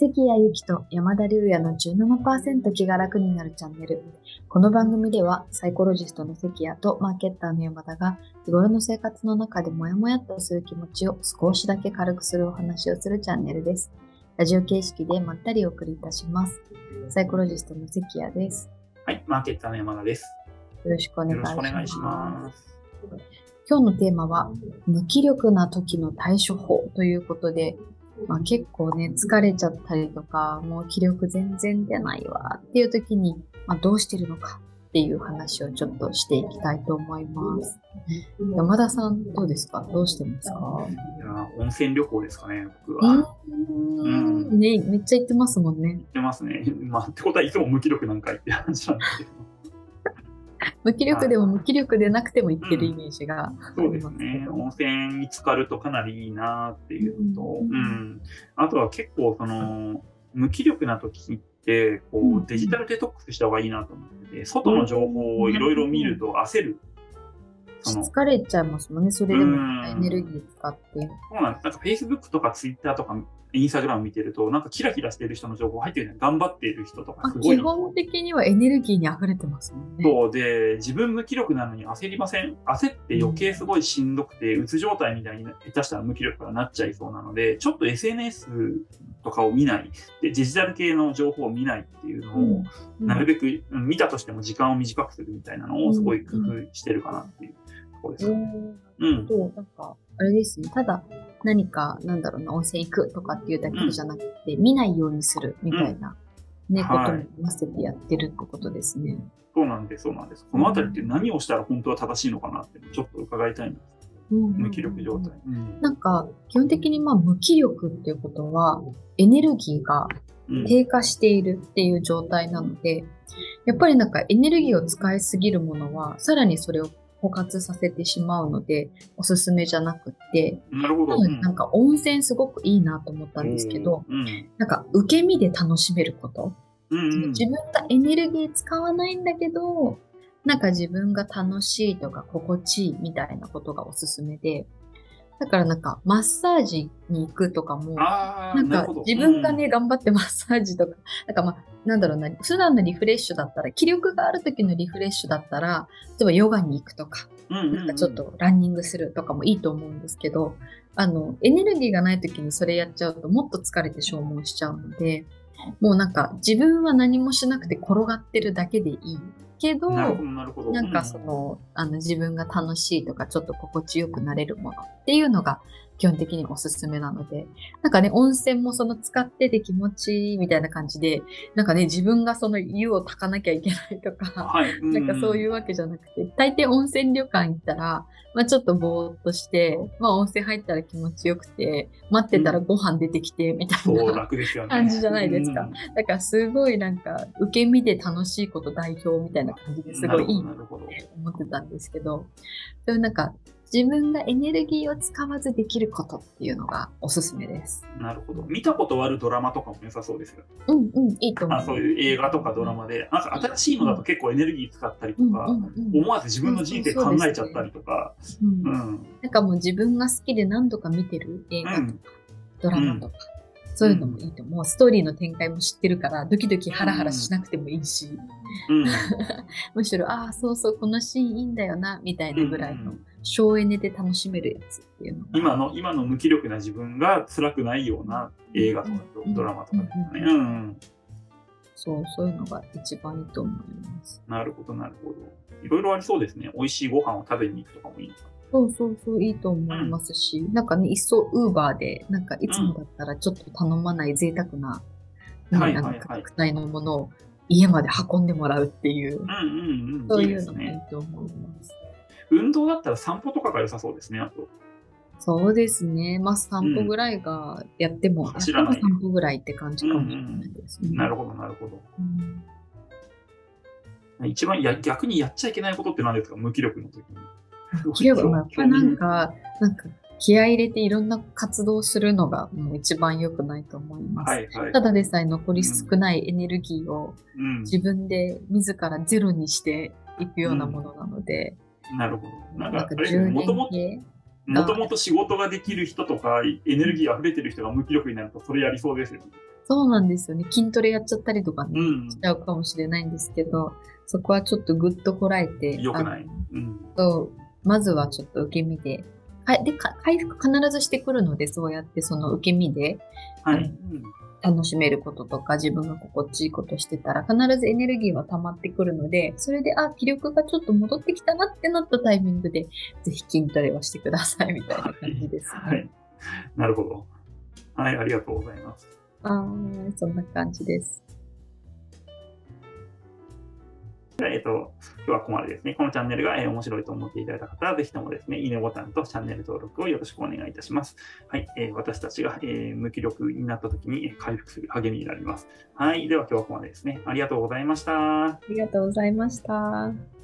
関谷由紀と山田龍也の17%気が楽になるチャンネル。この番組ではサイコロジストの関谷とマーケッターの山田が日頃の生活の中でモヤモヤっとする気持ちを少しだけ軽くするお話をするチャンネルです。ラジオ形式でまったりお送りいたします。サイコロジストの関谷です。はい、マーケッターの山田です。よろしくお願いします。今日のテーマは無気力な時の対処法ということで、まあ、結構ね疲れちゃったりとかもう気力全然出ないわっていう時に、まあ、どうしてるのかっていう話をちょっとしていきたいと思います。山田さんどうですか？どうしてますか？いやー温泉旅行ですかね、僕うは。ーんねめっちゃ行ってますもんね。行ってますね。まあ、ってことはいつも無気力なんかいって話なんですけど。無気力でも無気力でなくても行ってるイメージがうりますけですね。ど。温泉に浸かるとかなりいいなっていうのと、うんうん。あとは結構、その、無気力な時って、こうんう、デジタルデトックスした方がいいなと思ってて、外の情報をいろいろ見ると焦る。疲れちゃいますもんね。それでもうんエネルギー使って。そうなんです。なんか Facebook とか Twitter とか Instagram 見てると、なんかキラキラしてる人の情報入ってるじゃない頑張っている人とかあすごい。基本的にはエネルギーに溢れてますもんね。そうで、自分無気力なのに焦りません？焦って余計すごいしんどくて、うつ状態みたいにな下手したら無気力からなっちゃいそうなので、ちょっと SNS とかを見ない、でデジタル系の情報を見ないっていうのを、なるべくうん見たとしても時間を短くするみたいなのをすごい工夫してるかなっていうところです。うんうん。と、なんか、あれですね。ただ、何か、なんだろうな、温泉行くとかっていうだけじゃなくて、見ないようにするみたいな、ね、はいことも合わせてやってるってことですね。そうなんです、そうなんです。このあたりって何をしたら本当は正しいのかなってちょっと伺いたいんです。無気力状態。うんなんか、基本的にまあ無気力っていうことは、エネルギーがうん低下しているっていう状態なので、やっぱりなんかエネルギーを使いすぎるものは、さらにそれを枯渇させてしまうので、おすすめじゃなくって、なるほど。なんか温泉すごくいいなと思ったんですけど、うん。なんか受け身で楽しめること、うんうん。自分がエネルギー使わないんだけど、なんか自分が楽しいとか心地いいみたいなことがおすすめで、だからなんかマッサージに行くとかも、なんか自分がね、、頑張ってマッサージとか、なんかまあ、なんだろうな、普段のリフレッシュだったら、気力がある時のリフレッシュだったら、例えばヨガに行くとか、うんうんうん。なんかちょっとランニングするとかもいいと思うんですけど、あの、エネルギーがない時にそれやっちゃうともっと疲れて消耗しちゃうので、もうなんか自分は何もしなくて転がってるだけでいいけど、なるほど、なるほど。なんかその、あの自分が楽しいとかちょっと心地よくなれるものっていうのが基本的におすすめなので、なんかね、温泉もその使ってて気持ちいいみたいな感じで、なんかね、自分がその湯を炊かなきゃいけないとか、はい。なんかそういううわけじゃなくて、大抵温泉旅館行ったら、まあちょっとぼーっとして、まあ温泉入ったら気持ちよくて、待ってたらご飯出てきてみたいな。楽ですよね。感じじゃないですかうんだからすごいなんか、受け身で楽しいこと代表みたいな感じですごいいいなるほど。なるほど思ってたんですけど、そういうなんか自分がエネルギーを使わずできることっていうのがおすすめです。なるほど。見たことあるドラマとかも良さそうですよ。うんうん、いいと思う。あそういう映画とかドラマで、なんか新しいのだと結構エネルギー使ったりとか、思わず自分の人生考えちゃったりとか、うんうん。なんかもう自分が好きで何度か見てる映画とか、うん。ドラマとか、そういうのもいいと思う。ストーリーの展開も知ってるから、ドキドキハラハラしなくてもいいし、うん。むしろ、ああ、そうそう、このシーンいいんだよな、みたいなぐらいのうん省エネで楽しめるやつっていうのが。今の、今の無気力な自分が辛くないような映画とかうんドラマとかね。ううんん。そう、そういうのが一番いいと思います。なるほど、なるほど。いろいろありそうですね。美味しいご飯を食べに行くとかもいいのかそうそうそう、いいと思いますし、なんかね、いっそウーバーで、なんかいつもだったらちょっと頼まない贅沢な、ねはいなんか価格帯のものを家まで運んでもらうっていう。そういうのもいいね。と思います。運動だったら散歩とかが良さそうですね。あと。そうですね。まあ散歩ぐらいがやっても、やって走らないも散歩ぐらいって感じかもしれないですね。なるほど、なるほど。うん一番や逆にやっちゃいけないことって何ですか？無気力の時に。気力がやっぱりなんか、なんか気合い入れていろんな活動をするのがもう一番良くないと思います。はいはい。ただでさえ残り少ないエネルギーをうん、自分で自らゼロにしていくようなものなので、なるほど。なんか、なんかあれですね充もとも電と、系もともと仕事ができる人とか、エネルギー溢れてる人が無気力になると、それやりそうですよね。そうなんですよね。筋トレやっちゃったりとかね、うんしちゃうかもしれないんですけど、そこはちょっとぐっとこらえて、良くない。うん。そうまずはちょっと受け身で、はい、でか回復必ずしてくるので、そうやってその受け身ではい。楽しめることとか、自分が心地いいことしてたら、必ずエネルギーは溜まってくるので、それで、あ、気力がちょっと戻ってきたなってなったタイミングで、ぜひ筋トレをしてください、みたいな感じです、ね。はい。なるほど。はい、ありがとうございます。あーそんな感じです。でえっと、今日はここまでですね。このチャンネルが、え面白いと思っていただいた方は、ぜひともですね、いいねボタンとチャンネル登録をよろしくお願いいたします。はい、えー私たちが、え無気力になった時に回復する励みになります。はい、では今日はここまでですね。ありがとうございました。ありがとうございました。